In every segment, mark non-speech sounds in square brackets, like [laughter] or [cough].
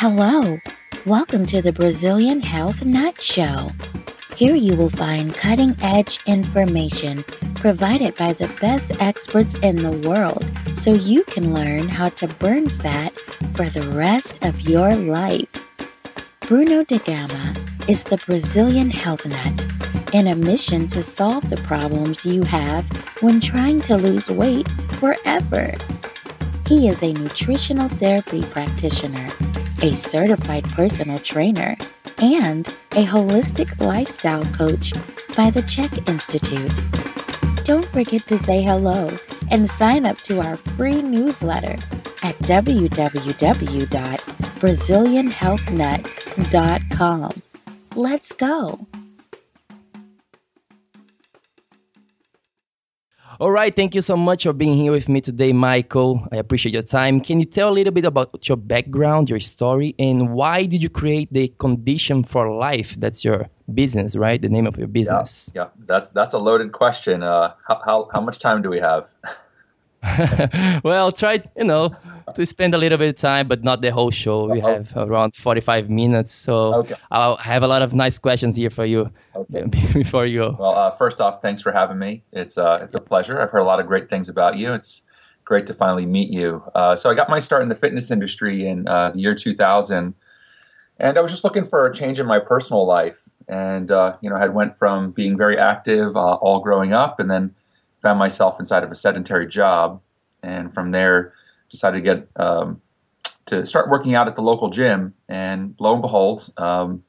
Hello, welcome to the Brazilian Health Nut Show. Here you will find cutting edge information provided by the best experts in the world so you can learn how to burn fat for the rest of your life. Bruno de Gama is the Brazilian health nut in a mission to solve the problems you have when trying to lose weight forever. He is a nutritional therapy practitioner, a certified personal trainer, and a holistic lifestyle coach by the CHEK Institute. Don't forget to say hello and sign up to our free newsletter at www.brazilianhealthnut.com. Let's go. All right, thank you so much for being here with me today, Michael. I appreciate your time. Can you tell a little bit about your background, your story, and why did you create the Condition for Life? That's your business, right? The name of your business. Yeah, yeah. that's that's a loaded question. Uh, how, how how much time do we have? [laughs] [laughs] well, try you know to spend a little bit of time, but not the whole show. We have around forty-five minutes, so okay. I'll have a lot of nice questions here for you okay. [laughs] before you go. Well, uh, first off, thanks for having me. It's uh, it's a pleasure. I've heard a lot of great things about you. It's great to finally meet you. Uh, so I got my start in the fitness industry in uh, the year two thousand, and I was just looking for a change in my personal life, and uh, you know, I had went from being very active uh, all growing up, and then found myself inside of a sedentary job, and from there decided to get um, to start working out at the local gym. And lo and behold, um,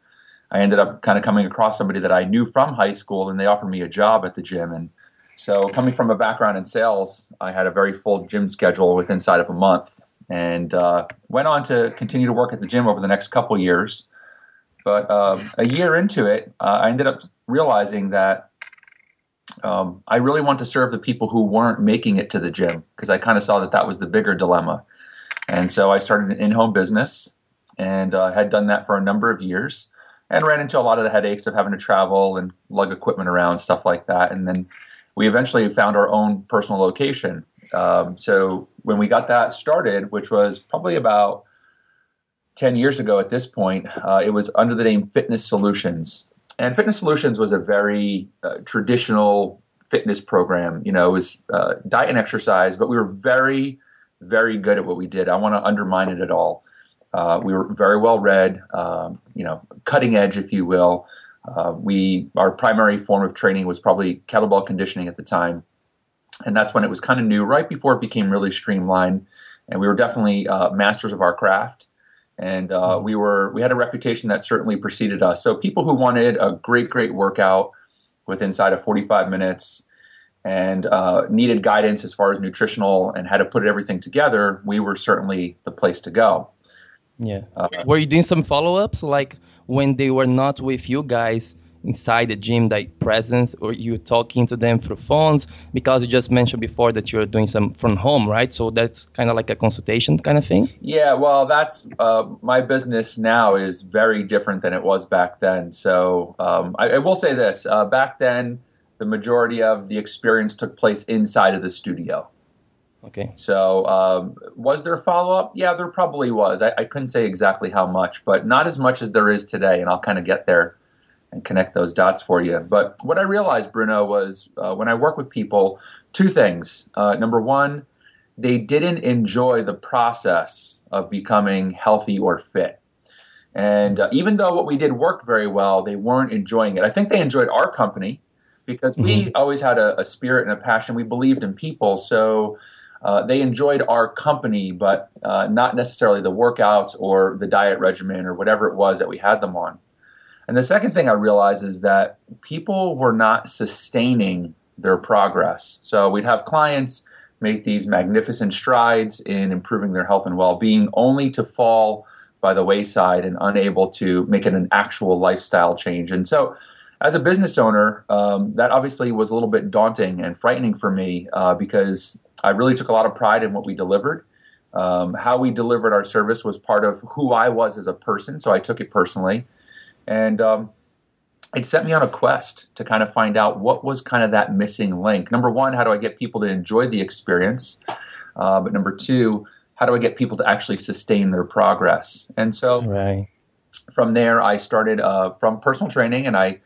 I ended up kind of coming across somebody that I knew from high school, and they offered me a job at the gym. And so, coming from a background in sales, I had a very full gym schedule within inside of a month, and uh, went on to continue to work at the gym over the next couple years. But uh, a year into it, uh, I ended up realizing that um, I really want to serve the people who weren't making it to the gym because I kind of saw that that was the bigger dilemma. And so I started an in home business and uh, had done that for a number of years and ran into a lot of the headaches of having to travel and lug equipment around, stuff like that. And then we eventually found our own personal location. Um, so when we got that started, which was probably about 10 years ago at this point, uh, it was under the name Fitness Solutions. And Fitness Solutions was a very uh, traditional fitness program. You know, it was uh, diet and exercise, but we were very, very good at what we did. I want to undermine it at all. Uh, we were very well read, um, you know, cutting edge, if you will. Uh, we our primary form of training was probably kettlebell conditioning at the time, and that's when it was kind of new, right before it became really streamlined. And we were definitely uh, masters of our craft and uh, hmm. we were we had a reputation that certainly preceded us. So people who wanted a great great workout with inside of 45 minutes and uh, needed guidance as far as nutritional and how to put everything together, we were certainly the place to go. Yeah. Uh, were you doing some follow ups like when they were not with you guys? Inside the gym like presence or you talking to them through phones because you just mentioned before that you're doing some from home right? So that's kind of like a consultation kind of thing? Yeah well that's uh, my business now is very different than it was back then. So um, I, I, will say this uh, back then the majority of the experience took place inside of the studio. Okay. So um, was there follow-up? Yeah there probably was. I, I couldn't say exactly how much but not as much as there is today and i'll kind of get there and connect those dots for you. But what I realized, Bruno, was uh, when I work with people, two things. Uh, number one, they didn't enjoy the process of becoming healthy or fit. And uh, even though what we did worked very well, they weren't enjoying it. I think they enjoyed our company because mm-hmm. we always had a, a, spirit and a passion. We believed in people. So uh, they enjoyed our company, but uh, not necessarily the workouts or the diet regimen or whatever it was that we had them on. And the second thing I realized is that people were not sustaining their progress. So we'd have clients make these magnificent strides in improving their health and well being, only to fall by the wayside and unable to make it an actual lifestyle change. And so, as a business owner, um, that obviously was a little bit daunting and frightening for me uh, because I really took a lot of pride in what we delivered. Um, how we delivered our service was part of who I was as a person, so I took it personally. And um, it set me on a quest to kind of find out what was kind of that missing link. Number one, how do I get people to enjoy the experience? Uh, but number two, how do I get people to actually sustain their progress? And so right. from there, I started uh, from personal training and I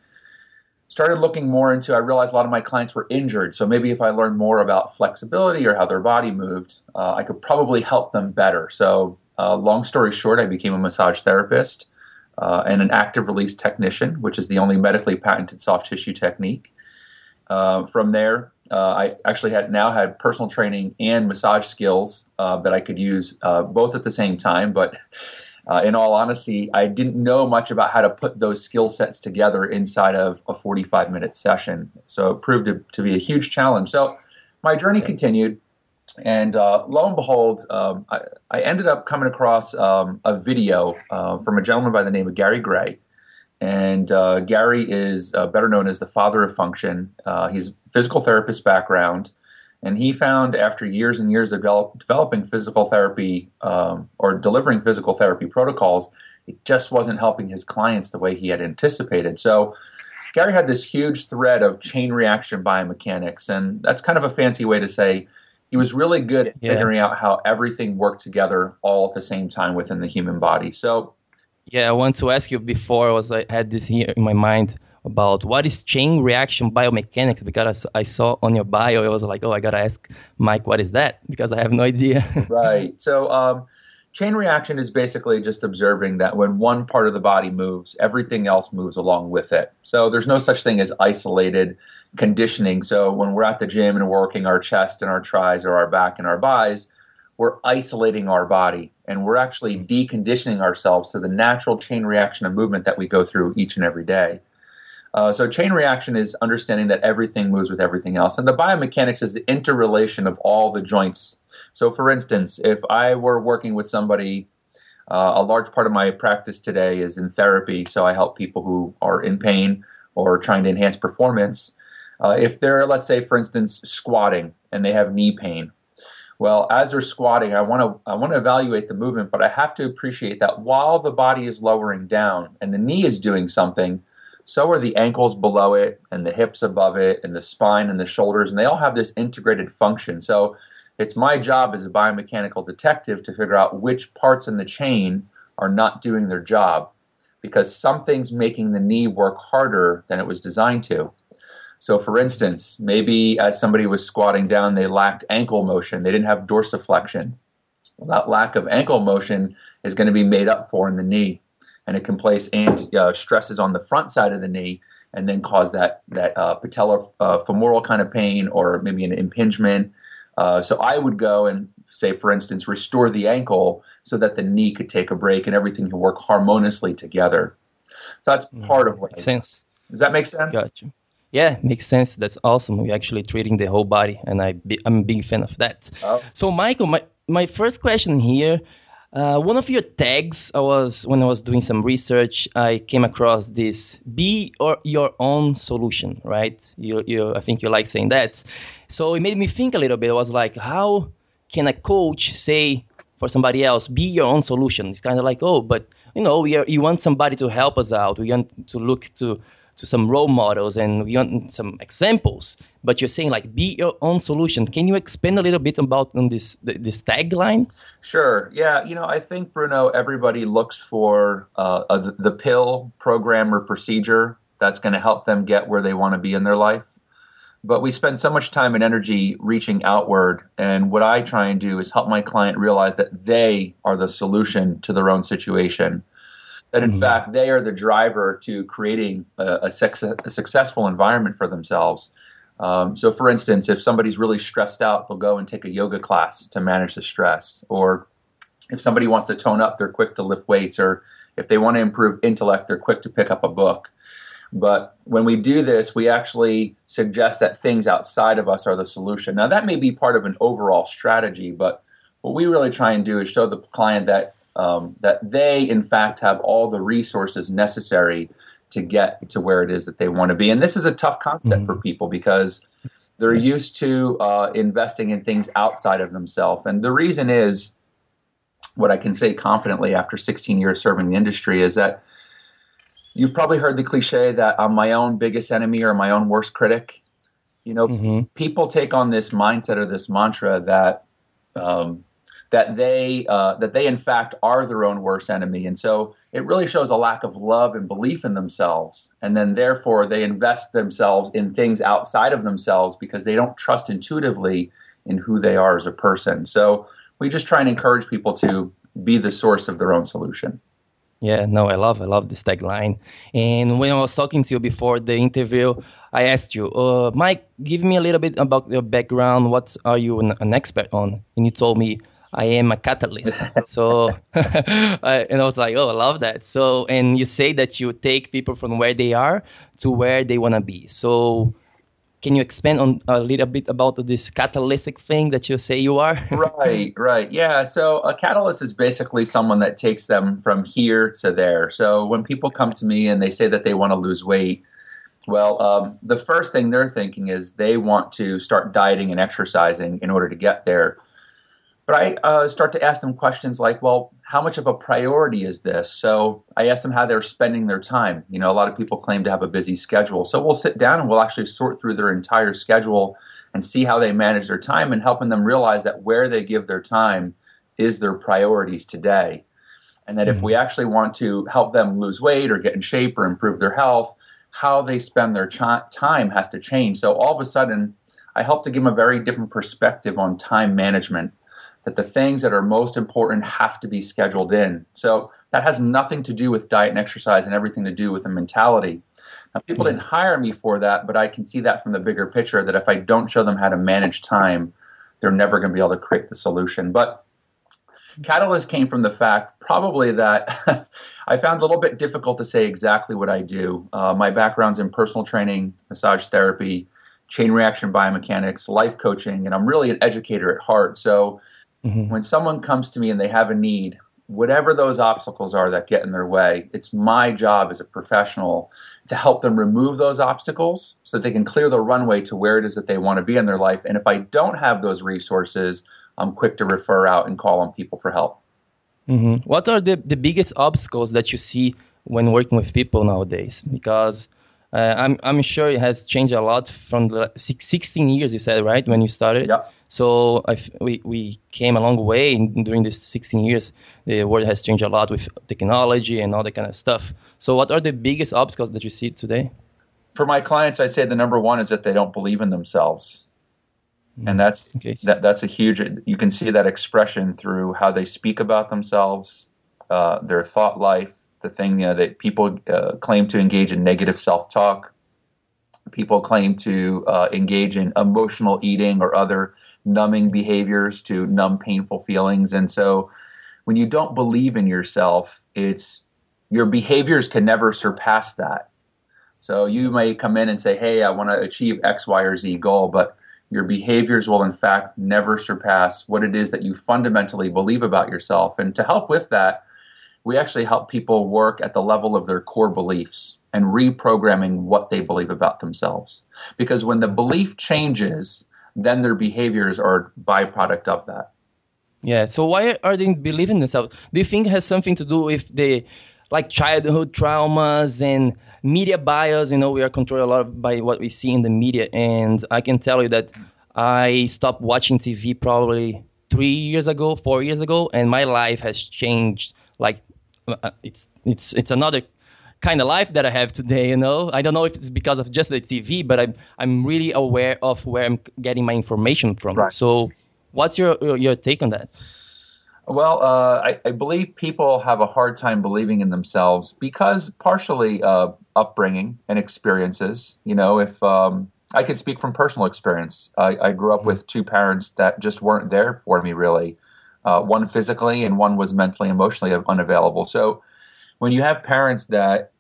started looking more into, I realized a lot of my clients were injured. So maybe if I learned more about flexibility or how their body moved, uh, I could probably help them better. So, uh, long story short, I became a massage therapist uh, and an active release technician, which is the only medically patented soft tissue technique. Uh, from there, uh, I actually had now had personal training and massage skills uh, that I could use both at the same time, but uh, in all honesty, I didn't know much about how to put those skill sets together inside of a 45 minute session. So it proved to, to be a huge challenge. So my journey continued. And uh, lo and behold, um, I, I, ended up coming across um, a video uh, from a gentleman by the name of Gary Gray. And uh, Gary is uh, better known as the father of function. Uh, he's physical therapist background. And he found after years and years of develop, developing physical therapy um, or delivering physical therapy protocols, it just wasn't helping his clients the way he had anticipated. So Gary had this huge thread of chain reaction biomechanics, and that's kind of a fancy way to say he was really good at yeah. figuring out how everything worked together all at the same time within the human body. So, yeah, I want to ask you before I was I had this here in my mind about what is chain reaction biomechanics because I saw on your bio, I was like, oh, I got to ask Mike, what is that? Because I have no idea. [laughs] right. So, um, chain reaction is basically just observing that when one part of the body moves, everything else moves along with it. So, there's no such thing as isolated conditioning. So, when we're at the gym and working our chest and our tris or our back and our bis, we're isolating our body and we're actually deconditioning ourselves to the natural chain reaction of movement that we go through each and every day. Uh, so chain reaction is understanding that everything moves with everything else, and the biomechanics is the interrelation of all the joints. So, for instance, if I were working with somebody, uh, a large part of my practice today is in therapy. So I help people who are in pain or trying to enhance performance. Uh, if they're, let's say, for instance, squatting and they have knee pain, well, as they're squatting, I want to I want to evaluate the movement, but I have to appreciate that while the body is lowering down and the knee is doing something, so are the ankles below it and the hips above it and the spine and the shoulders and they all have this integrated function. So it's my job as a biomechanical detective to figure out which parts in the chain are not doing their job because something's making the knee work harder than it was designed to so for instance maybe as somebody was squatting down they lacked ankle motion they didn't have dorsiflexion well, that lack of ankle motion is going to be made up for in the knee and it can place and uh, stresses on the front side of the knee and then cause that that uh, patella uh, femoral kind of pain or maybe an impingement. Uh, so I would go and say, for instance, restore the ankle so that the knee could take a break and everything can work harmoniously together. So that's mm, part of what makes sense. Does that make sense? Gotcha. Yeah, makes sense. That's awesome. We're actually treating the whole body, and I be, I'm a big fan of that. Oh. So, Michael, my my first question here uh, one of your tags, I was when I was doing some research, I came across this: "Be or your own solution." Right? You, you, I think you like saying that. So it made me think a little bit. I was like, how can a coach say for somebody else, "Be your own solution"? It's kind of like, oh, but you know, we are, you want somebody to help us out. We want to look to to some role models and we want some examples but you're saying like be your own solution. Can you expand a little bit about on this this tagline? Sure. Yeah you know i think bruno everybody looks for uh, a, the pill program or procedure that's going to help them get where they want to be in their life. But we spend so much time and energy reaching outward and what i try and do is help my client realize that they are the solution to their own situation that in mm-hmm. fact they are the driver to creating a, a, success, a successful environment for themselves. Um, so, for instance, if somebody's really stressed out, they'll go and take a yoga class to manage the stress. Or if somebody wants to tone up, they're quick to lift weights. Or if they want to improve intellect, they're quick to pick up a book. But when we do this, we actually suggest that things outside of us are the solution. Now, that may be part of an overall strategy, but what we really try and do is show the client that um, that they, in fact, have all the resources necessary to get to where it is that they want to be. And this is a tough concept mm-hmm. for people because they're used to uh, investing in things outside of themselves. And the reason is what I can say confidently after 16 years serving the industry is that you've probably heard the cliche that I'm my own biggest enemy or my own worst critic. You know, mm-hmm. people take on this mindset or this mantra that um, that they uh, that they in fact are their own worst enemy, and so it really shows a lack of love and belief in themselves, and then therefore they invest themselves in things outside of themselves because they don't trust intuitively in who they are as a person. So we just try and encourage people to be the source of their own solution. Yeah, no, I love, I love this tagline. And when I was talking to you before the interview, I asked you, uh, Mike, give me a little bit about your background. What are you an, an expert on? And you told me I am a catalyst. so, [laughs] and I was like, oh, I love that. So, and you say that you take people from where they are to where they want to be. So, can you expand on a little bit about this catalytic thing that you say you are? [laughs] right, right. Yeah. So a catalyst is basically someone that takes them from here to there. So when people come to me and they say that they want to lose weight, well, um, the first thing they're thinking is they want to start dieting and exercising in order to get there. But I uh, start to ask them questions like, well, how much of a priority is this? So I ask them how they're spending their time. You know, a lot of people claim to have a busy schedule. So we'll sit down and we'll actually sort through their entire schedule and see how they manage their time and helping them realize that where they give their time is their priorities today. And that mm-hmm. if we actually want to help them lose weight or get in shape or improve their health, how they spend their ch- time has to change. So all of a sudden, I help to give them a very different perspective on time management that the things that are most important have to be scheduled in. So that has nothing to do with diet and exercise and everything to do with the mentality. Now, people didn't hire me for that, but I can see that from the bigger picture that if I don't show them how to manage time, they're never going to be able to create the solution. But Catalyst came from the fact probably that [laughs] I found a little bit difficult to say exactly what I do. Uh, my background's in personal training, massage therapy, chain reaction biomechanics, life coaching, and I'm really an educator at heart. So Mm-hmm. When someone comes to me and they have a need, whatever those obstacles are that get in their way, it's my job as a professional to help them remove those obstacles so that they can clear the runway to where it is that they want to be in their life. And if I don't have those resources, I'm quick to refer out and call on people for help. Mm-hmm. What are the, the biggest obstacles that you see when working with people nowadays? Because uh, I'm, I'm sure it has changed a lot from the 16 years you said, right, when you started? Yeah. So we, we came a long way in, during these 16 years. The world has changed a lot with technology and all that kind of stuff. So, what are the biggest obstacles that you see today? For my clients, I say the number one is that they don't believe in themselves. Mm-hmm. And that's okay. that, that's a huge. You can see that expression through how they speak about themselves, uh, their thought life, the thing you know, that people uh, claim to engage in negative self-talk. People claim to uh, engage in emotional eating or other numbing behaviors to numb painful feelings. And so when you don't believe in yourself, it's your behaviors can never surpass that. So you may come in and say, "Hey, I want to achieve X, Y, or Z goal," but your behaviors will in fact never surpass what it is that you fundamentally believe about yourself. And to help with that, we actually help people work at the level of their core beliefs and reprogramming what they believe about themselves. Because when the belief changes, then their behaviors are byproduct of that. Yeah. So why are they believing themselves? Do you think it has something to do with the like childhood traumas and media bias? You know, we are controlled a lot by what we see in the media, and I can tell you that I stopped watching TV probably three years ago, four years ago, and my life has changed. Like, it's it's it's another kind of life that I have today. You know, I don't know if it's because of just the TV, but I'm I'm really aware of where I'm getting my information from. Right. So, what's your your take on that? Well, uh, I, I, believe people have a hard time believing in themselves because partially uh, upbringing and experiences. You know, if um, I could speak from personal experience, I, I grew up mm-hmm. with two parents that just weren't there for me really. Uh, one physically and one was mentally, emotionally unavailable. So when you have parents that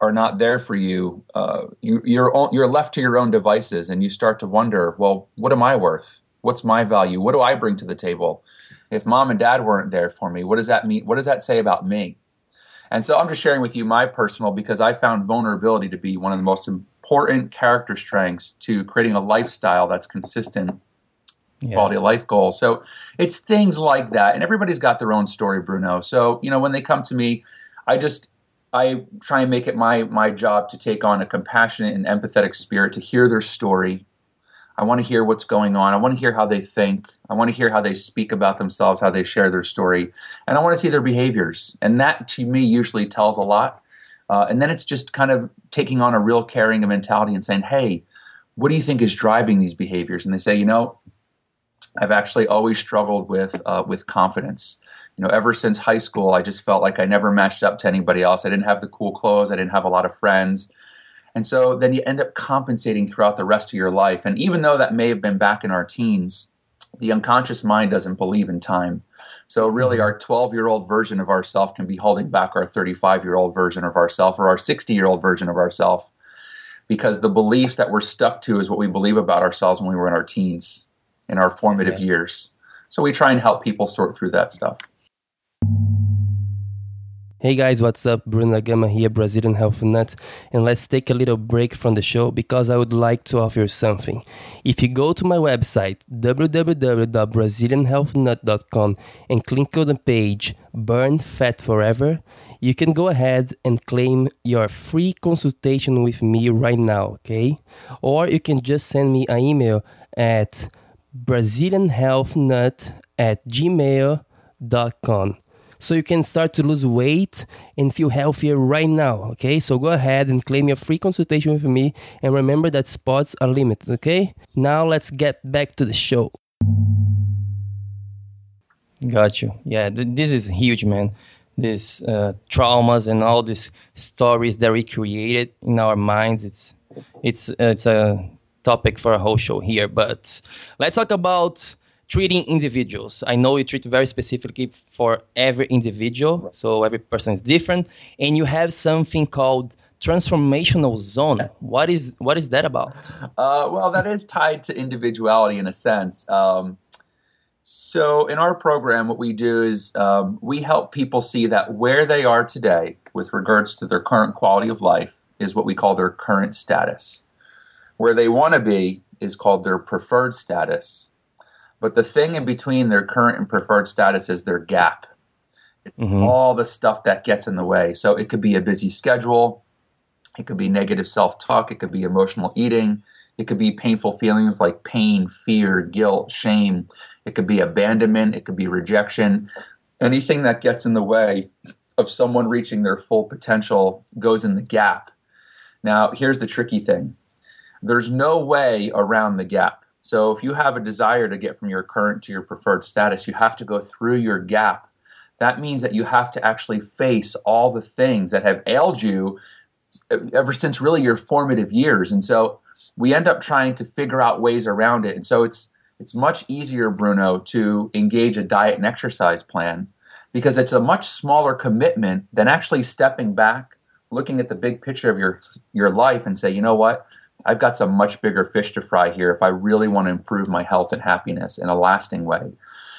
are not there for you, uh, you you're you're left to your own devices, and you start to wonder, well, what am I worth? What's my value? What do I bring to the table? If mom and dad weren't there for me, what does that mean? What does that say about me? And so I'm just sharing with you my personal because I found vulnerability to be one of the most important character strengths to creating a lifestyle that's consistent yeah. quality of life goals. So it's things like that. And everybody's got their own story, Bruno. So, you know, when they come to me, I just I try and make it my my job to take on a compassionate and empathetic spirit to hear their story. I want to hear what's going on. I want to hear how they think. I want to hear how they speak about themselves, how they share their story, and I want to see their behaviors. And that, to me, usually tells a lot. Uh, and then it's just kind of taking on a real caring mentality and saying, "Hey, what do you think is driving these behaviors?" And they say, "You know, I've actually always struggled with uh, with confidence. You know, ever since high school, I just felt like I never matched up to anybody else. I didn't have the cool clothes. I didn't have a lot of friends." And so then you end up compensating throughout the rest of your life. And even though that may have been back in our teens, the unconscious mind doesn't believe in time. So really, mm-hmm. our 12 year old version of ourself can be holding back our 35 year old version of ourself or our 60 year old version of ourself because the beliefs that we're stuck to is what we believe about ourselves when we were in our teens, in our formative yeah. years. So we try and help people sort through that stuff. Hey guys, what's up? Bruno Gama here, Brazilian Health Nut, and let's take a little break from the show because I would like to offer you something. If you go to my website www.brazilianhealthnut.com and click on the page Burn Fat Forever, you can go ahead and claim your free consultation with me right now, okay? Or you can just send me an email at brazilianhealthnut at gmail.com so you can start to lose weight and feel healthier right now. Okay, so go ahead and claim your free consultation with me, and remember that spots are limited. Okay, now let's get back to the show. Got you. Yeah, th- this is huge, man. These uh, traumas and all these stories that we created in our minds. It's it's it's a topic for a whole show here. But let's talk about treating individuals. I know you treat very specifically for every individual, so every person is different, and you have something called transformational zone. What is what is that about? Uh, well, that is tied to individuality in a sense. Um, so, in our program, what we do is um, we help people see that where they are today, with regards to their current quality of life, is what we call their current status. Where they want to be is called their preferred status but the thing in between their current and preferred status is their gap. It's mm-hmm. all the stuff that gets in the way. So it could be a busy schedule, it could be negative self talk, it could be emotional eating, it could be painful feelings like pain, fear, guilt, shame, it could be abandonment, it could be rejection. Anything that gets in the way of someone reaching their full potential goes in the gap. Now, here's the tricky thing there's no way around the gap. So if you have a desire to get from your current to your preferred status, you have to go through your gap. That means that you have to actually face all the things that have ailed you ever since really your formative years. And so we end up trying to figure out ways around it. And so it's it's much easier, Bruno, to engage a diet and exercise plan because it's a much smaller commitment than actually stepping back, looking at the big picture of your your life and say, you know what? I've got some much bigger fish to fry here if I really want to improve my health and happiness in a lasting way.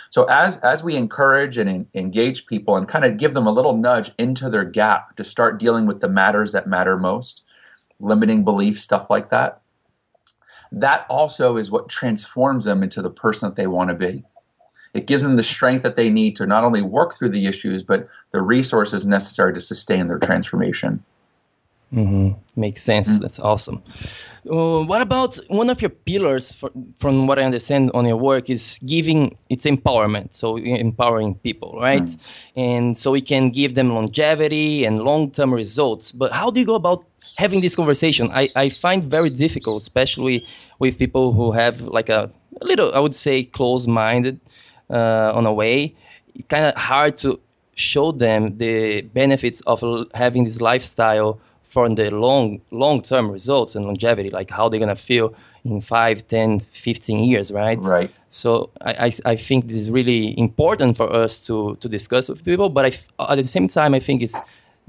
So as as we encourage and engage people and kind of give them a little nudge into their gap to start dealing with the matters that matter most, limiting beliefs, stuff like that, that also is what transforms them into the person that they want to be. It gives them the strength that they need to not only work through the issues, but the resources necessary to sustain their transformation. Mm-hmm. Makes sense. Mm-hmm. That's awesome. Uh, what about one of your pillars, for, from what I understand on your work, is giving it's empowerment. So empowering people, right? Mm. And so we can give them longevity and long-term results. But how do you go about having this conversation? I, I find very difficult, especially with people who have like a, a little, I would say, close-minded uh, on a way. It's Kind of hard to show them the benefits of having this lifestyle for the long long term results and longevity like how they're going to feel in 5 10 15 years right? Right. So I, I, I think this is really important for us to to discuss with people but I, at the same time i think it's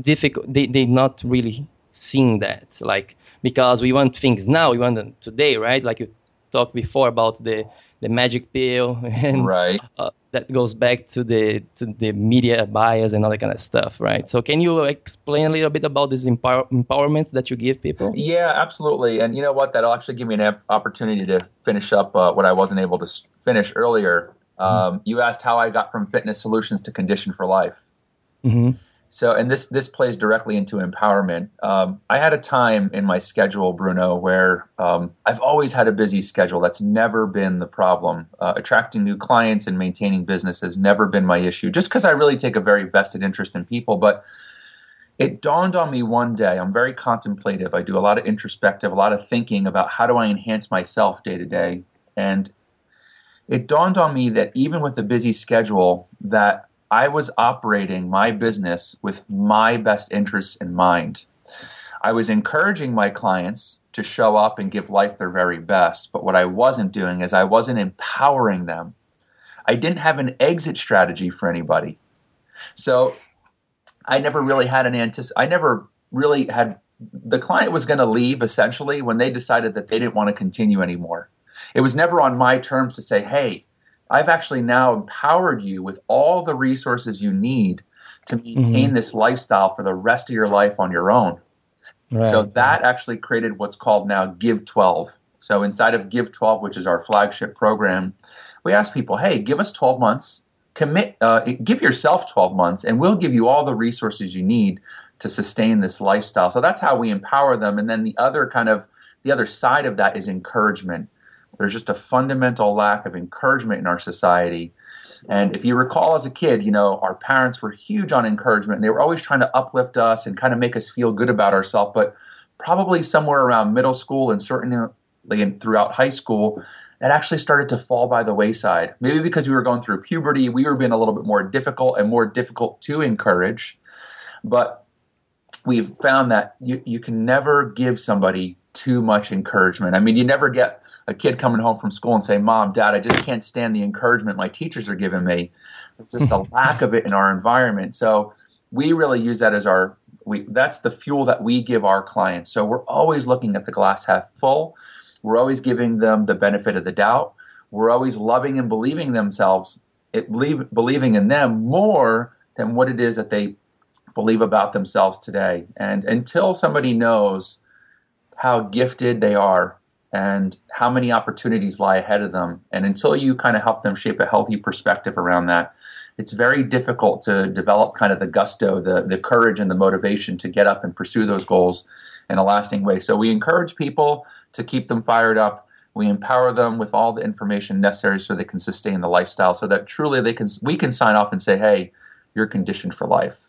difficult they, they're not really seeing that like because we want things now we want them today right? Like you talked before about the the magic pill [laughs] and right. uh, that goes back to the to the media bias and all that kind of stuff right so can you explain a little bit about this empower, empowerment that you give people yeah absolutely and you know what that'll actually give me an opportunity to finish up uh, what i wasn't able to finish earlier mm-hmm. um, you asked how i got from fitness solutions to condition for life mm-hmm. So, and this this plays directly into empowerment. Um, I had a time in my schedule, Bruno, where um, I've always had a busy schedule. That's never been the problem. Uh, attracting new clients and maintaining business has never been my issue. Just because I really take a very vested interest in people, but it dawned on me one day. I'm very contemplative. I do a lot of introspective, a lot of thinking about how do I enhance myself day to day, and it dawned on me that even with a busy schedule, that I was operating my business with my best interests in mind. I was encouraging my clients to show up and give life their very best, but what I wasn't doing is I wasn't empowering them. I didn't have an exit strategy for anybody. So I never really had an anticip- I never really had the client was going to leave essentially when they decided that they didn't want to continue anymore. It was never on my terms to say, "Hey, I've actually now empowered you with all the resources you need to maintain mm-hmm. this lifestyle for the rest of your life on your own. Right. So that actually created what's called now Give 12. So inside of Give 12, which is our flagship program, we ask people, hey, give us 12 months, commit, uh, give yourself 12 months, and we'll give you all the resources you need to sustain this lifestyle. So that's how we empower them. And then the other kind of the other side of that is encouragement. There's just a fundamental lack of encouragement in our society. And if you recall as a kid, you know, our parents were huge on encouragement and they were always trying to uplift us and kind of make us feel good about ourselves. But probably somewhere around middle school and certainly throughout high school, it actually started to fall by the wayside. Maybe because we were going through puberty, we were being a little bit more difficult and more difficult to encourage. But we've found that you, you can never give somebody too much encouragement. I mean, you never get a kid coming home from school and saying, Mom, Dad, I just can't stand the encouragement my teachers are giving me. It's just a [laughs] lack of it in our environment. So we really use that as our we that's the fuel that we give our clients. So we're always looking at the glass half full. We're always giving them the benefit of the doubt. We're always loving and believing themselves, it, believe, believing in them more than what it is that they believe about themselves today. And until somebody knows how gifted they are and how many opportunities lie ahead of them. And until you kind of help them shape a healthy perspective around that, it's very difficult to develop kind of the gusto, the, the courage, and the motivation to get up and pursue those goals in a lasting way. So we encourage people to keep them fired up. We empower them with all the information necessary so they can sustain the lifestyle, so that truly they can we can sign off and say, "Hey, you're conditioned for life."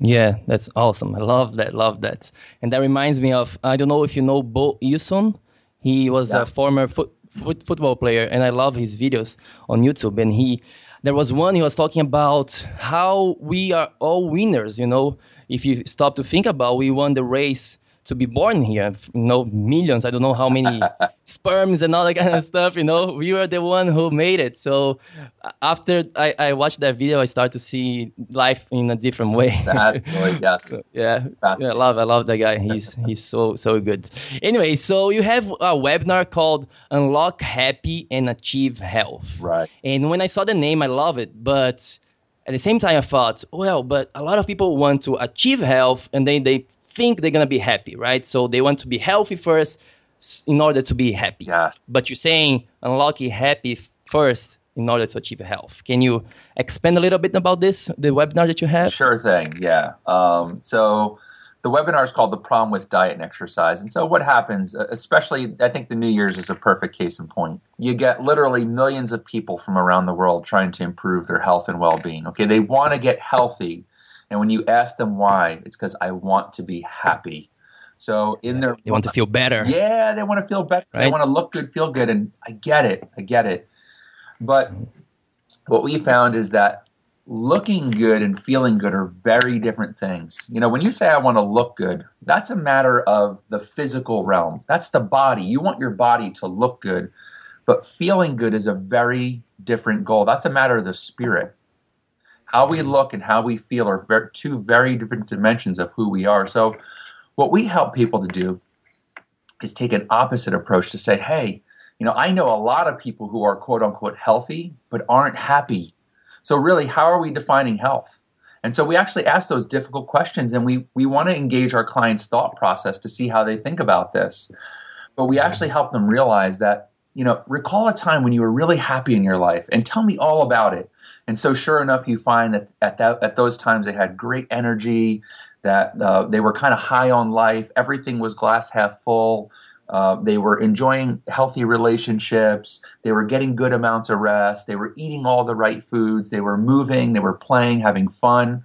Yeah, that's awesome. I love that. Love that. And that reminds me of I don't know if you know Bo Eason. He was yes. a former foot, foot, football player, and I love his videos on YouTube. And he, there was one he was talking about how we are all winners. You know, if you stop to think about, we won the race to be born here. You know, millions. I don't know how many [laughs] sperms and all that kind of stuff. You know, we were the one who made it. So after I, I watched that video, I start to see life in a different way. That's [laughs] yes. yeah, yeah, I love I love that guy. He's [laughs] he's so so good. Anyway, so you have a webinar called Unlock Happy and Achieve Health. Right. And when I saw the name, I love it, but at the same time, I thought, well, but a lot of people want to achieve health and then they think they're going to be happy, right? So they want to be healthy first in order to be happy. Yes. But you're saying unlocking happy first in order to achieve health. Can you expand a little bit about this, the webinar that you have? Sure thing, yeah. Um, so the webinar is called The Problem with Diet and Exercise. And so what happens, especially I think the New Year's is a perfect case in point. You get literally millions of people from around the world trying to improve their health and well being. Okay, they want to get healthy and when you ask them why, it's because I want to be happy. So in their they want to feel better. Yeah, they want to feel better. Right? They want to look good, feel good, and I get it. I get it. But what we found is that looking good and feeling good are very different things. You know, when you say I want to look good, that's a matter of the physical realm. That's the body. You want your body to look good, but feeling good is a very different goal. That's a matter of the spirit how we mm-hmm. look and how we feel are very, two very different dimensions of who we are. So, what we help people to do is take an opposite approach to say, hey, you know, I know a lot of people who are quote unquote healthy but aren't happy. So, really, how are we defining health? And so we actually ask those difficult questions and we, we want to engage our clients' thought process to see how they think about this. But we mm-hmm. actually help them realize that, you know, recall a time when you were really happy in your life and tell me all about it And so, sure enough, you find that at that at those times they had great energy, that uh, they were kind of high on life. Everything was glass half full. Uh, they were enjoying healthy relationships. They were getting good amounts of rest. They were eating all the right foods. They were moving. They were playing, having fun.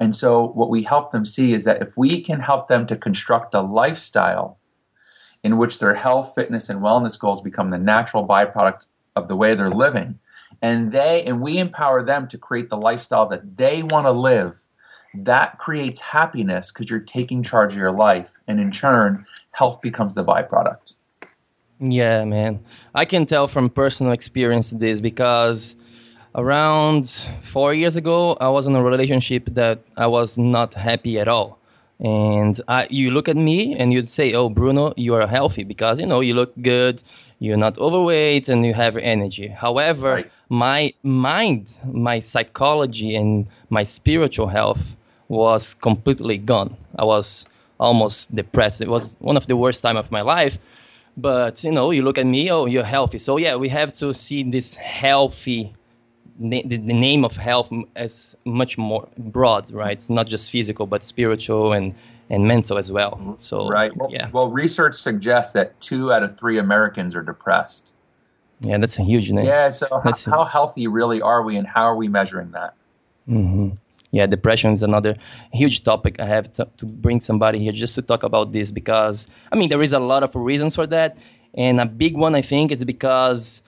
And so, what we help them see is that if we can help them to construct a lifestyle in which their health, fitness, and wellness goals become the natural byproduct of the way they're living, and they and we empower them to create the lifestyle that they want to live. That creates happiness because you're taking charge of your life. And in turn health becomes the byproduct. Yeah man. I can tell from personal experience this because around four years ago i was in a relationship that i was not happy at all and I, you look at me and you'd say oh bruno you are healthy because you know you look good you're not overweight and you have energy however right. my mind my psychology and my spiritual health was completely gone. I was almost depressed. It was one of the worst time of my life. But you know, you look at me, oh, you're healthy. So yeah, we have to see this healthy, the, the name of health is much more broad, right? It's not just physical, but spiritual and and mental as well. So right, well, yeah. Well, research suggests that two out of three Americans are depressed. Yeah, that's a huge name. Yeah. So how, how, healthy really are we, and how are we measuring that? Mm-hmm yeah, depression is another huge topic. I have to, to, bring somebody here just to talk about this because, I mean, there is a lot of reasons for that. And a big one, I think, is because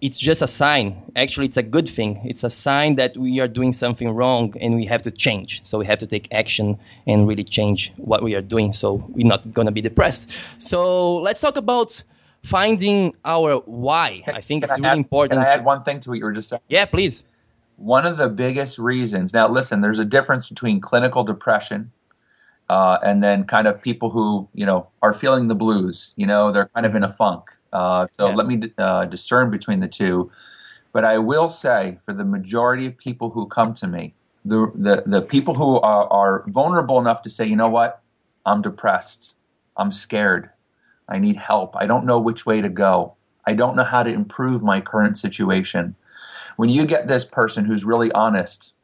it's just a sign. Actually, it's a good thing. It's a sign that we are doing something wrong and we have to change. So we have to take action and really change what we are doing so we're not going to be depressed. So let's talk about finding our why. I think can it's I really add, important. Can I add one thing to what you were just saying? Yeah, please one of the biggest reasons now listen there's a difference between clinical depression uh, and then kind of people who you know are feeling the blues you know they're kind of in a funk uh, so yeah. let me uh, discern between the two. But i will say for the majority of people who come to me the, the, the people who are, are vulnerable enough to say you know what? I'm depressed. I'm scared. I need help. I don't know which way to go. I don't know how to improve my current situation. When you get this person who's really honest,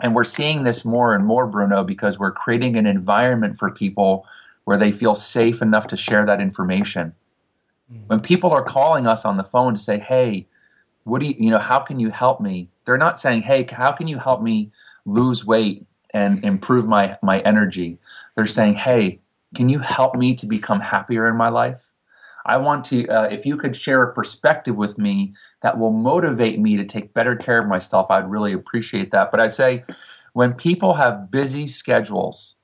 and we're seeing this more and more, Bruno, because we're creating an environment for people where they feel safe enough to share that information. Mm. When people are calling us on the phone to say, "Hey, what do you, you know, how can you help me?" They're not saying, "Hey, how can you help me lose weight and improve my my energy?" They're saying, "Hey, can you help me to become happier in my life?" I want to, uh, if you could share a perspective with me that will motivate me to take better care of myself, I'd really appreciate that. But I say, when people have busy schedules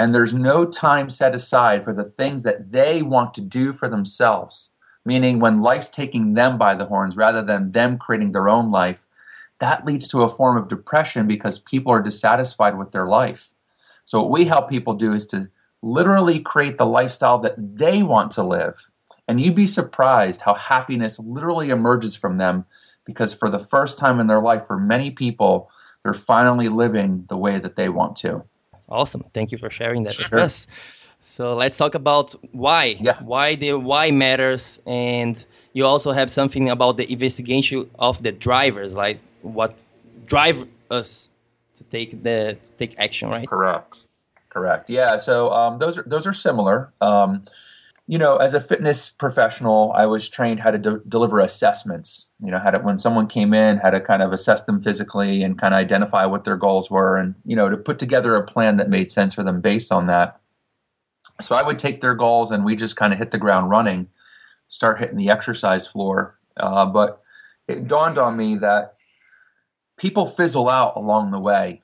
and there's no time set aside for the things that they want to do for themselves, meaning when life's taking them by the horns rather than them creating their own life, that leads to a form of depression because people are dissatisfied with their life. So, what we help people do is to literally create the lifestyle that they want to live and you'd be surprised how happiness literally emerges from them because for the first time in their life, for many people, they're finally living the way that they want to. Awesome. Thank you for sharing that sure. with us. So let's talk about why. Yeah. Why the why matters and you also have something about the investigation of the drivers, like what drive us to take the take action, right? Correct. Correct. Yeah. So um, those are those are similar. Um, you know, as a fitness professional, I was trained how to de- deliver assessments. You know, how to when someone came in, how to kind of assess them physically and kind of identify what their goals were, and you know, to put together a plan that made sense for them based on that. So I would take their goals, and we just kind of hit the ground running, start hitting the exercise floor. Uh, but it dawned on me that people fizzle out along the way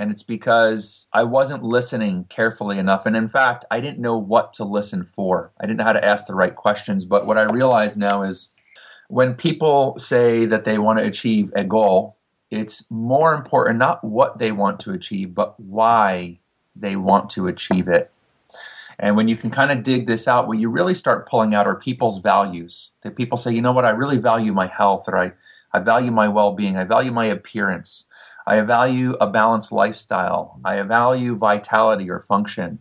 and it's because I wasn't listening carefully enough. And in fact, I didn't know what to listen for. I didn't know how to ask the right questions. But what I realize now is when people say that they want to achieve a goal, it's more important not what they want to achieve, but why they want to achieve it. And when you can kind of dig this out, what you really start pulling out are people's values. That people say, you know what, I really value my health, or I, I value my well being, I value my appearance. I value a balanced lifestyle. I value vitality or function.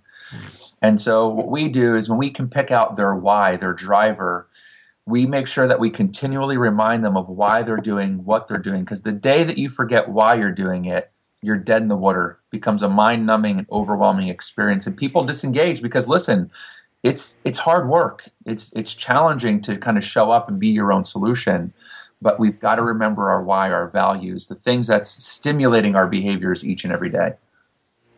And so what we do is when we can pick out their why, their driver, we make sure that we continually remind them of why they're doing what they're doing. Because the day that you forget why you're doing it, you're dead in the water. It becomes a mind numbing and overwhelming experience. And people disengage because listen, it's it's hard work. It's it's challenging to kind of show up and be your own solution. But we've got to remember our why, our values, the things that's stimulating our behaviors each and every day.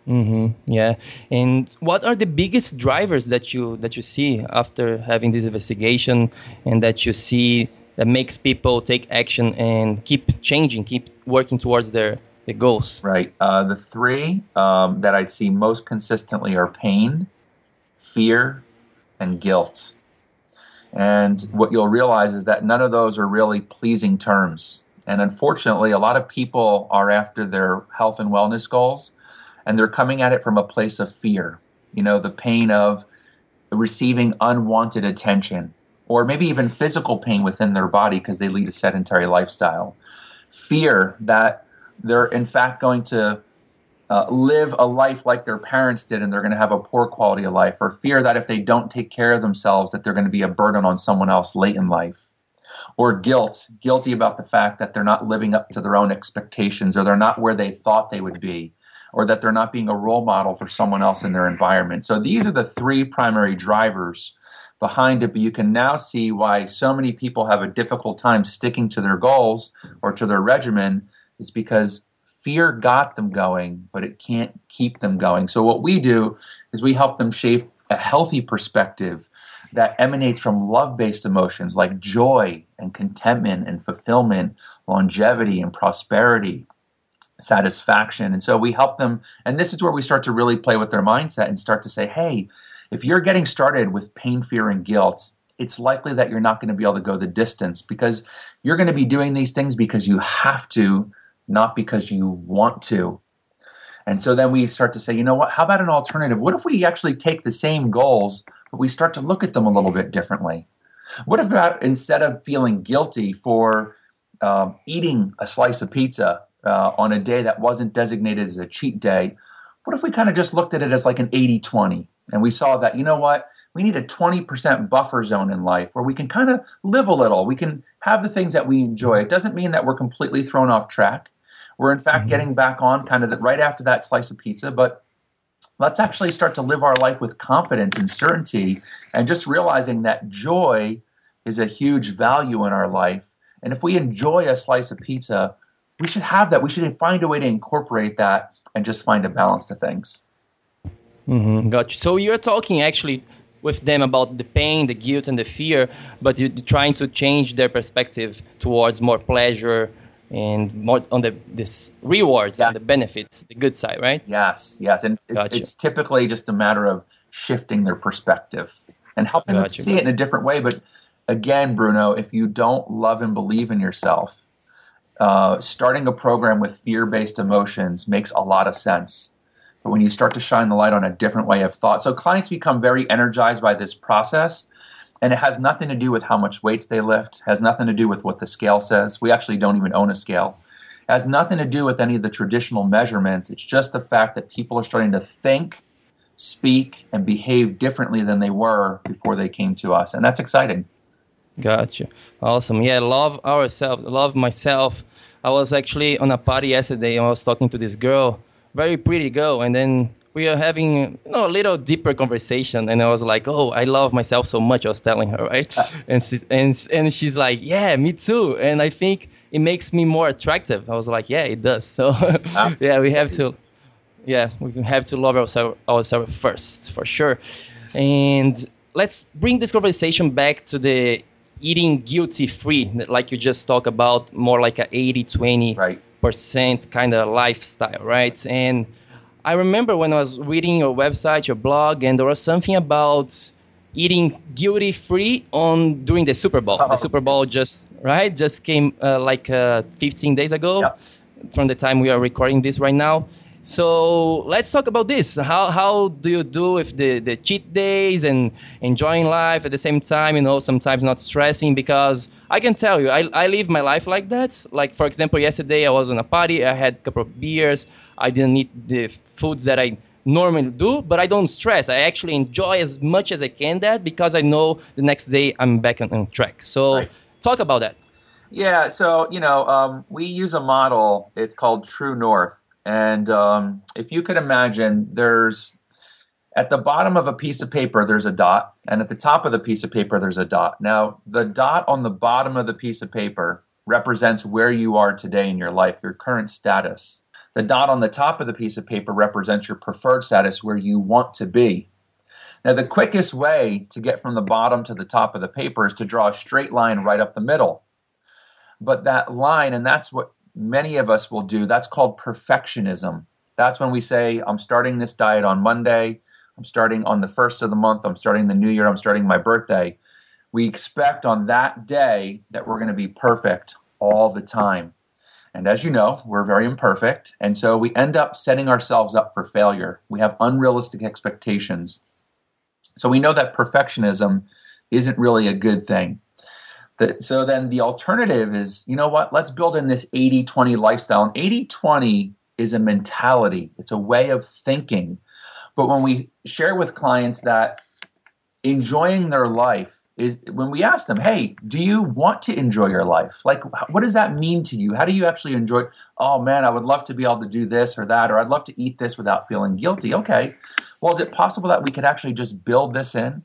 Mm-hmm. Yeah. And what are the biggest drivers that you that you see after having this investigation, and that you see that makes people take action and keep changing, keep working towards their their goals? Right. Uh, the three um, that I'd see most consistently are pain, fear, and guilt. And what you'll realize is that none of those are really pleasing terms. And unfortunately, a lot of people are after their health and wellness goals and they're coming at it from a place of fear. You know, the pain of receiving unwanted attention, or maybe even physical pain within their body because they lead a sedentary lifestyle. Fear that they're in fact going to uh, live a life like their parents did and they're going to have a poor quality of life, or fear that if they don't take care of themselves, that they're going to be a burden on someone else late in life. Or guilt, guilty about the fact that they're not living up to their own expectations or they're not where they thought they would be or that they're not being a role model for someone else in their environment. So these are the three primary drivers behind it, but you can now see why so many people have a difficult time sticking to their goals or to their regimen it's because fear got them going, but it can't keep them going. So what we do is we help them shape a healthy perspective that emanates from love-based emotions like joy and contentment and fulfillment, longevity and prosperity, satisfaction. And so we help them, and this is where we start to really play with their mindset and start to say, hey, if you're getting started with pain, fear, and guilt, it's likely that you're not going to be able to go the distance because you're going to be doing these things because you have to, not because you want to. And so then we start to say, you know what, how about an alternative? What if we actually take the same goals, but we start to look at them a little bit differently? What about instead of feeling guilty for um, eating a slice of pizza uh, on a day that wasn't designated as a cheat day, what if we kind of just looked at it as like an 80 20 and we saw that, you know what, we need a 20% buffer zone in life where we can kind of live a little. We can have the things that we enjoy. It doesn't mean that we're completely thrown off track. We're in fact mm-hmm. getting back on kind of the, right after that slice of pizza, but let's actually start to live our life with confidence and certainty and just realizing that joy is a huge value in our life. And if we enjoy a slice of pizza, we should have that. We should find a way to incorporate that and just find a balance to things. Mm-hmm, got you. So you're talking actually with them about the pain, the guilt, and the fear, but you're trying to change their perspective towards more pleasure and more on the this rewards yes. and the benefits, the good side, right? Yes, yes, and it's, gotcha. it's typically just a matter of shifting their perspective and helping gotcha. them see it in a different way. But again, Bruno, if you don't love and believe in yourself, uh, starting a program with fear based emotions makes a lot of sense. But when you start to shine the light on a different way of thought, so clients become very energized by this process. And it has nothing to do with how much weights they lift, has nothing to do with what the scale says. We actually don't even own a scale. It has nothing to do with any of the traditional measurements. It's just the fact that people are starting to think, speak, and behave differently than they were before they came to us. And that's exciting. Gotcha. Awesome. Yeah, love ourselves, love myself. I was actually on a party yesterday and I was talking to this girl, very pretty girl, and then we were having you know, a little deeper conversation and I was like, "Oh, I love myself so much." I was telling her, right? Uh. and she, and and she's like, "Yeah, me too." And I think it makes me more attractive. I was like, "Yeah, it does." So [laughs] yeah, we have to yeah, we have to love ourselves ourselves first, for sure. And let's bring this conversation back to the eating guilty free, like you just talked about, more like a 80 20 right. percent kind of lifestyle, right? And I remember when I was reading your website, your blog, and there was something about eating guilty free on during the Super Bowl. The Super Bowl just right just came uh, like uh, 15 days ago yep. from the time we are recording this right now. So let's talk about this. How how do you do with the, the cheat days and enjoying life at the same time? You know, sometimes not stressing because I can tell you, I, I live my life like that. Like for example, yesterday I was on a party. I had a couple of beers. I didn't eat the foods that I normally do, but I don't stress. I actually enjoy as much as I can that because I know the next day I'm back on, on track. So right. talk about that. Yeah, so you know, um, we use a model. It's called True North, and um, if you could imagine, there's at the bottom of a piece of paper there's a dot, and at the top of the piece of paper there's a dot. Now, the dot on the bottom of the piece of paper represents where you are today in your life, your current status. The dot on the top of the piece of paper represents your preferred status, where you want to be. Now, the quickest way to get from the bottom to the top of the paper is to draw a straight line right up the middle. But that line, and that's what many of us will do, that's called perfectionism. That's when we say, I'm starting this diet on Monday, I'm starting on the first of the month, I'm starting the new year, I'm starting my birthday. We expect on that day that we're going to be perfect all the time. And as you know, we're very imperfect. And so we end up setting ourselves up for failure. We have unrealistic expectations. So we know that perfectionism isn't really a good thing so then the alternative is, you know what, let's build in this 80 20 lifestyle. And 80 20 is a mentality, it's a way of thinking. But when we share with clients that enjoying their life is when we ask them, hey, do you want to enjoy your life? Like, what does that mean to you? How do you actually enjoy? Oh man, I would love to be able to do this or that, or I'd love to eat this without feeling guilty. Okay. Well, is it possible that we could actually just build this in?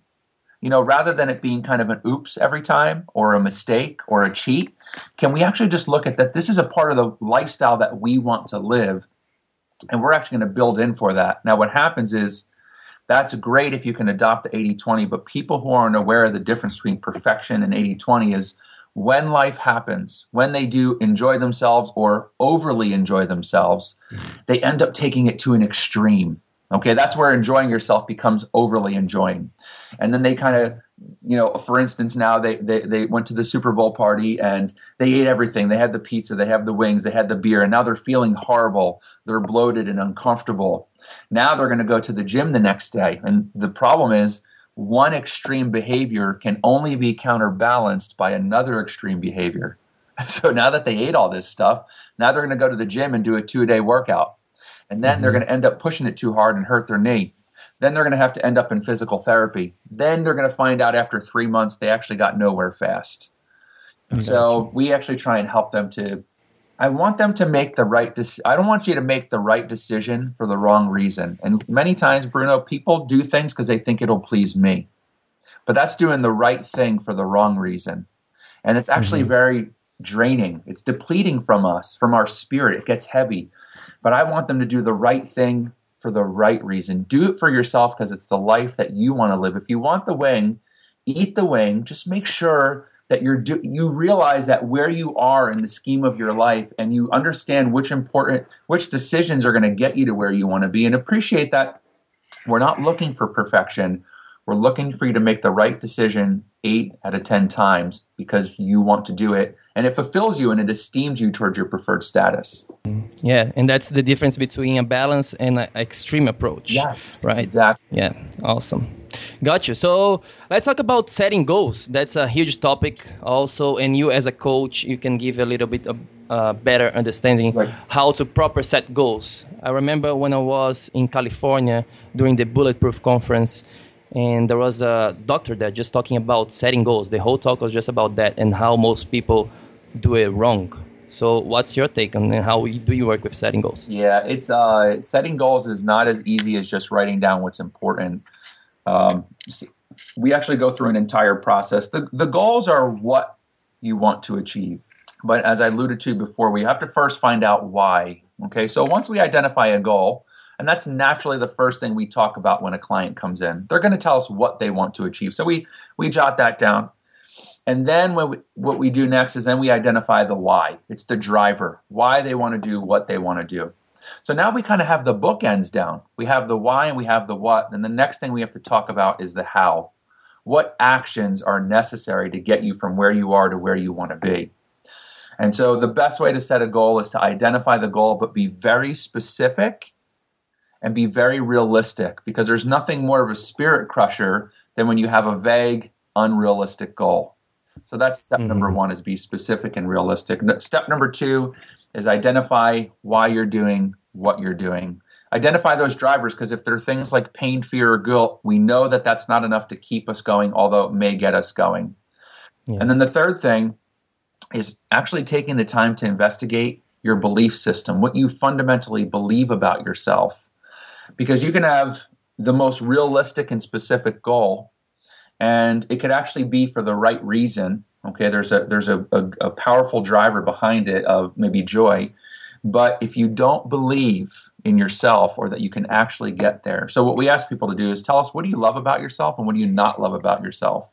you know, rather than it being kind of an oops every time or a mistake or a cheat, can we actually just look at that this is a part of the lifestyle that we want to live and we're actually going to build in for that. Now, what happens is that's great if you can adopt the 80 20, but people who aren't aware of the difference between perfection and 80 20 is when life happens, when they do enjoy themselves or overly enjoy themselves, they end up taking it to an extreme. Okay, that's where enjoying yourself becomes overly enjoying. And then they kind of, you know, for instance, now they, they, they went to the Super Bowl party and they ate everything. They had the pizza, they have the wings, they had the beer, and now they're feeling horrible. They're bloated and uncomfortable. Now they're going to go to the gym the next day. And the problem is, one extreme behavior can only be counterbalanced by another extreme behavior. [laughs] So now that they ate all this stuff, now they're going to go to the gym and do a two day workout and then mm-hmm. they're going to end up pushing it too hard and hurt their knee. Then they're going to have to end up in physical therapy. Then they're going to find out after three months they actually got nowhere fast. So we actually try and help them to. I want them to make the right. decision. I don't want you to make the right decision for the wrong reason. And many times, Bruno, people do things because they think it'll please me, but that's doing the right thing for the wrong reason, and it's actually mm-hmm. very draining. It's depleting from us, from our spirit. It gets heavy but I want them to do the right thing for the right reason. Do it for yourself because it's the life that you want to live. If you want the wing, eat the wing. Just make sure that you're do, you realize that where you are in the scheme of your life and you understand which important which decisions are going to get you to where you want to be and appreciate that we're not looking for perfection. We're looking for you to make the right decision 8 out of 10 times because you want to do it and it fulfills you and it esteems you towards your preferred status. Yeah, and that's the difference between a balance and an extreme approach. Yes, right. Exactly. Yeah, awesome. Got you. So let's talk about setting goals. That's a huge topic, also. And you, as a coach, you can give a little bit of uh, better understanding right. how to proper set goals. I remember when I was in California during the Bulletproof conference and there was a doctor there just talking about setting goals. The whole talk was just about that and how most people do it wrong. So, what's your take on how do you work with setting goals? Yeah, it's uh, setting goals is not as easy as just writing down what's important. Um, we actually go through an entire process. The the goals are what you want to achieve, but as I alluded to before, we have to first find out why. Okay, so once we identify a goal, and that's naturally the first thing we talk about when a client comes in. They're going to tell us what they want to achieve. So we we jot that down. And then what we, what we do next is then we identify the why. It's the driver, why they want to do what they want to do. So now we kind of have the bookends down. We have the why and we have the what. And the next thing we have to talk about is the how. What actions are necessary to get you from where you are to where you want to be? And so the best way to set a goal is to identify the goal, but be very specific and be very realistic because there's nothing more of a spirit crusher than when you have a vague, unrealistic goal. So that's step mm-hmm. number one is be specific and realistic. Step number two is identify why you're doing what you're doing. identify those drivers because if they're things like pain, fear, or guilt, we know that that's not enough to keep us going, although it may get us going. Yeah. And then the third thing is actually taking the time to investigate your belief system, what you fundamentally believe about yourself. Because you can have the most realistic and specific goal, and it could actually be for the right reason. Okay, there's a there's a, a, a powerful driver behind it of maybe joy, but if you don't believe in yourself or that you can actually get there, so what we ask people to do is tell us what do you love about yourself and what do you not love about yourself.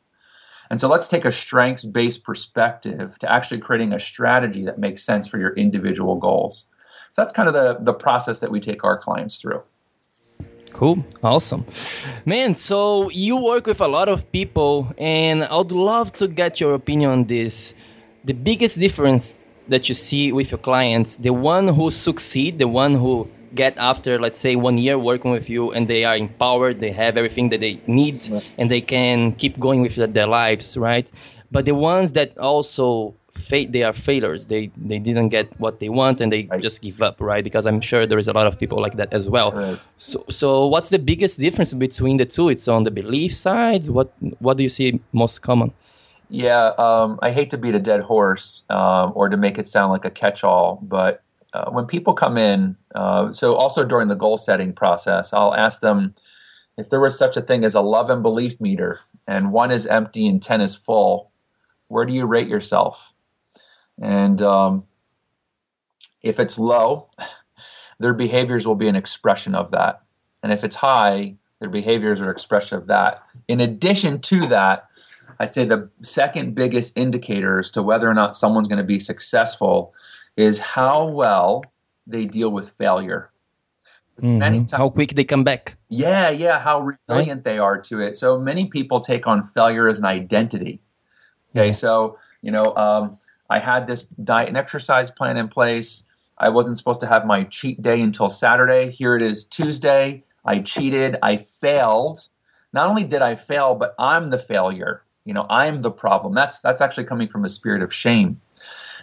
And so let's take a strengths based perspective to actually creating a strategy that makes sense for your individual goals. So that's kind of the, the process that we take our clients through. Cool. Awesome. Man, so you work with a lot of people, and I'd love to get your opinion on this. The biggest difference that you see with your clients, the one who succeed, the one who get after, let's say, one year working with you and they are empowered, they have everything that they need, right. and they can keep going with their lives, right? But the ones that also fa- they are failures. They they didn't get what they want and they right. just give up, right? Because I'm sure there is a lot of people like that as well. So so what's the biggest difference between the two? It's on the belief side. What what do you see most common? Yeah, um, I hate to beat a dead horse um, or to make it sound like a catch-all, but uh, when people come in, uh, so also during the goal setting process, I'll ask them if there was such a thing as a love and belief meter, and one is empty and ten is full. Where do you rate yourself? And um, if it's low, [laughs] their behaviors will be an expression of that. And if it's high, their behaviors are expression of that. In addition to that, I'd say the second biggest indicator as to whether or not someone's going to be successful is how well they deal with failure. Mm-hmm. How quick they come back. Yeah, yeah, how resilient right? they are to it. So many people take on failure as an identity. Okay, yeah. so you know, um, I had this diet and exercise plan in place. I wasn't supposed to have my cheat day until Saturday. Here it is Tuesday. I cheated. I failed. Not only did I fail, but I'm the failure. You know, I'm the problem. That's that's actually coming from a spirit of shame.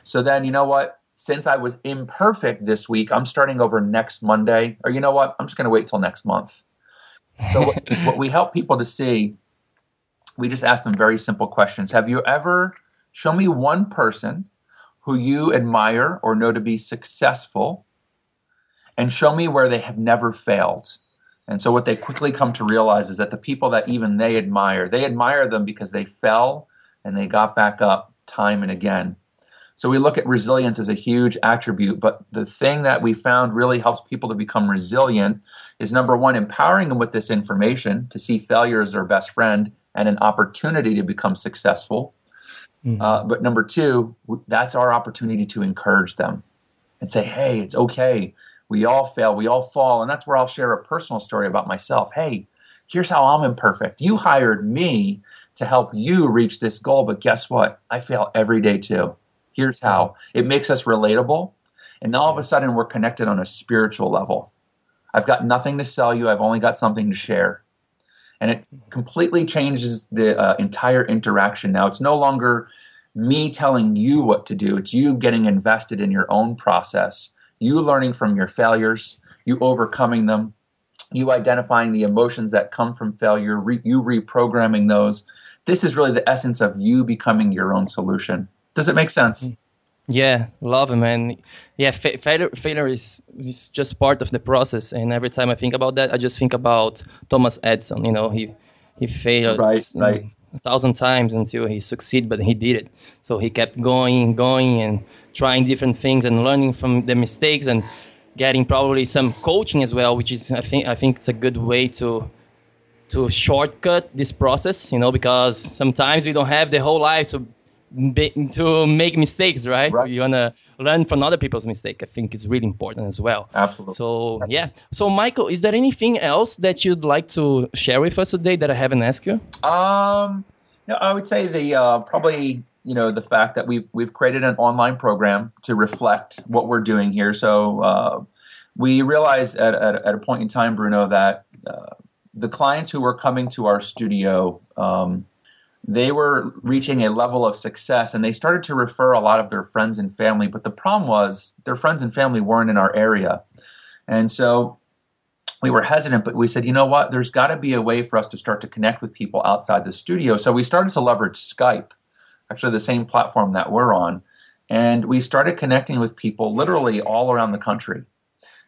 So then, you know what? Since I was imperfect this week, I'm starting over next Monday. Or you know what? I'm just going to wait till next month. So what, [laughs] what we help people to see, we just ask them very simple questions. Have you ever Show me one person who you admire or know to be successful, and show me where they have never failed. And so, what they quickly come to realize is that the people that even they admire, they admire them because they fell and they got back up time and again. So, we look at resilience as a huge attribute, but the thing that we found really helps people to become resilient is number one, empowering them with this information to see failure as their best friend and an opportunity to become successful. Mm-hmm. Uh, but number two, that's our opportunity to encourage them and say, hey, it's okay. We all fail, we all fall. And that's where I'll share a personal story about myself. Hey, here's how I'm imperfect. You hired me to help you reach this goal, but guess what? I fail every day too. Here's how it makes us relatable. And now all of a sudden, we're connected on a spiritual level. I've got nothing to sell you, I've only got something to share and it completely changes the uh, entire interaction. Now it's no longer me telling you what to do, it's you getting invested in your own process, you learning from your failures, you overcoming them, you identifying the emotions that come from failure, re- you reprogramming those. This is really the essence of you becoming your own solution. Does it make sense? Mm-hmm. Yeah, love it, man. Yeah, fa- failure, failure is, is just part of the process. And every time I think about that, I just think about Thomas Edison. You know, he he failed right, right. a thousand times until he succeeded, but he did it. So he kept going, going, and trying different things and learning from the mistakes and getting probably some coaching as well, which is I think I think it's a good way to to shortcut this process. You know, because sometimes we don't have the whole life to to make mistakes, right? right? You wanna learn from other people's mistake. I think it's really important as well. Absolutely. So yeah. So Michael, is there anything else that you'd like to share with us today that I haven't asked you? Um, know, I would say the uh, probably you know the fact that we've we've created an online program to reflect what we're doing here. So uh, we realized at, at, at, a point in time, Bruno, that uh, the clients who were coming to our studio. Um, they were reaching a level of success and they started to refer a lot of their friends and family. But the problem was their friends and family weren't in our area. And so we were hesitant, but we said, you know what? There's got to be a way for us to start to connect with people outside the studio. So we started to leverage Skype, actually the same platform that we're on, and we started connecting with people literally all around the country.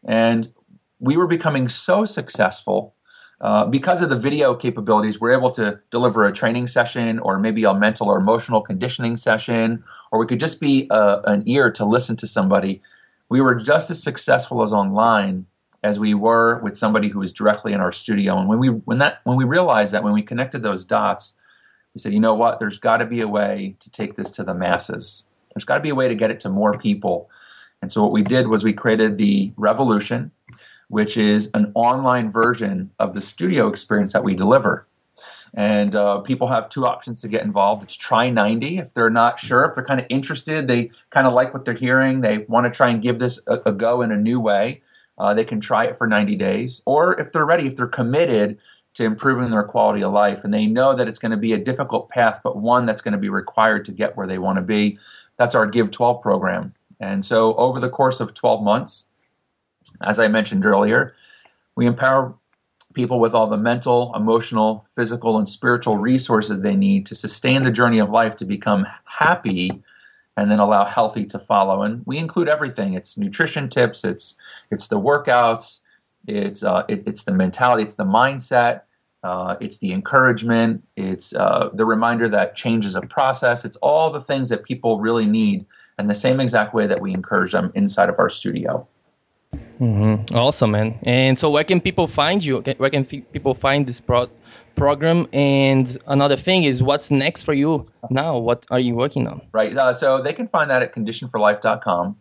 And we were becoming so successful uh, because of the video capabilities, we're able to deliver a training session or maybe a mental or emotional conditioning session, or we could just be a, uh, an ear to listen to somebody. We were just as successful as online as we were with somebody who was directly in our studio. And when we when that when we realized that when we connected those dots, we said, you know what? There's got to be a way to take this to the masses. There's got to be a way to get it to more people. And so what we did was we created the Revolution, which is an online version of the studio experience that we deliver. And uh, people have two options to get involved. It's try 90 if they're not sure, if they're kind of interested, they kind of like what they're hearing, they want to try and give this a, a go in a new way. Uh, they can try it for 90 days. Or if they're ready, if they're committed to improving their quality of life and they know that it's going to be a difficult path, but one that's going to be required to get where they want to be, that's our Give 12 program. And so over the course of 12 months, as I mentioned earlier, we empower people with all the mental, emotional, physical, and spiritual resources they need to sustain the journey of life to become happy and then allow healthy to follow. And we include everything. It's nutrition tips. It's it's the workouts. It's uh, it, it's the mentality. It's the mindset. Uh, it's the encouragement. It's uh, the reminder that change is a process. It's all the things that people really need, and the same exact way that we encourage them inside of our studio. Mm-hmm. Awesome, man. And so, where can people find you? Where can people find this pro- program? And another thing is, what's next for you now? What are you working on? Right. Uh, so they can find that at conditionforlife.com.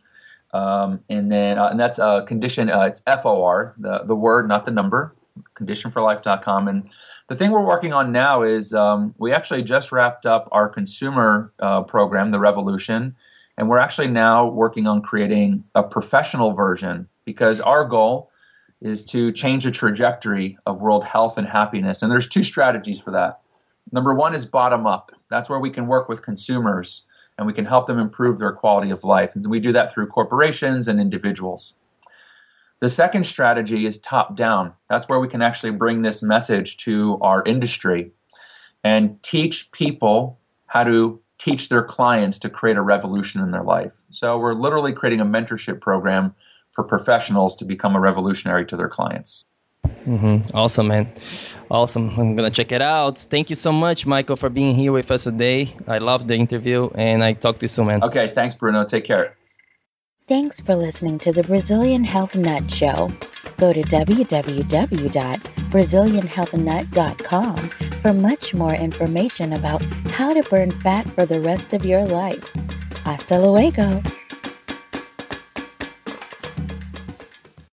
Um, and then, uh, and that's a uh, condition. Uh, it's F O R, the the word, not the number. Conditionforlife.com. And the thing we're working on now is um, we actually just wrapped up our consumer uh, program, the Revolution, and we're actually now working on creating a professional version because our goal is to change the trajectory of world health and happiness. And there's two strategies for that. Number one is bottom up. That's where we can work with consumers and we can help them improve their quality of life. And we do that through corporations and individuals. The second strategy is top down. That's where we can actually bring this message to our industry and teach people how to teach their clients to create a revolution in their life. So we're literally creating a mentorship program for professionals to become a revolutionary to their clients. Mm-hmm. Awesome, man. Awesome. I'm going to check it out. Thank you so much, Michael, for being here with us today. I love the interview and I talk to you soon, man. Okay. Thanks, Bruno. Take care. Thanks for listening to the Brazilian Health Nut Show. Go to www.brazilianhealthnut.com for much more information about how to burn fat for the rest of your life. Hasta luego.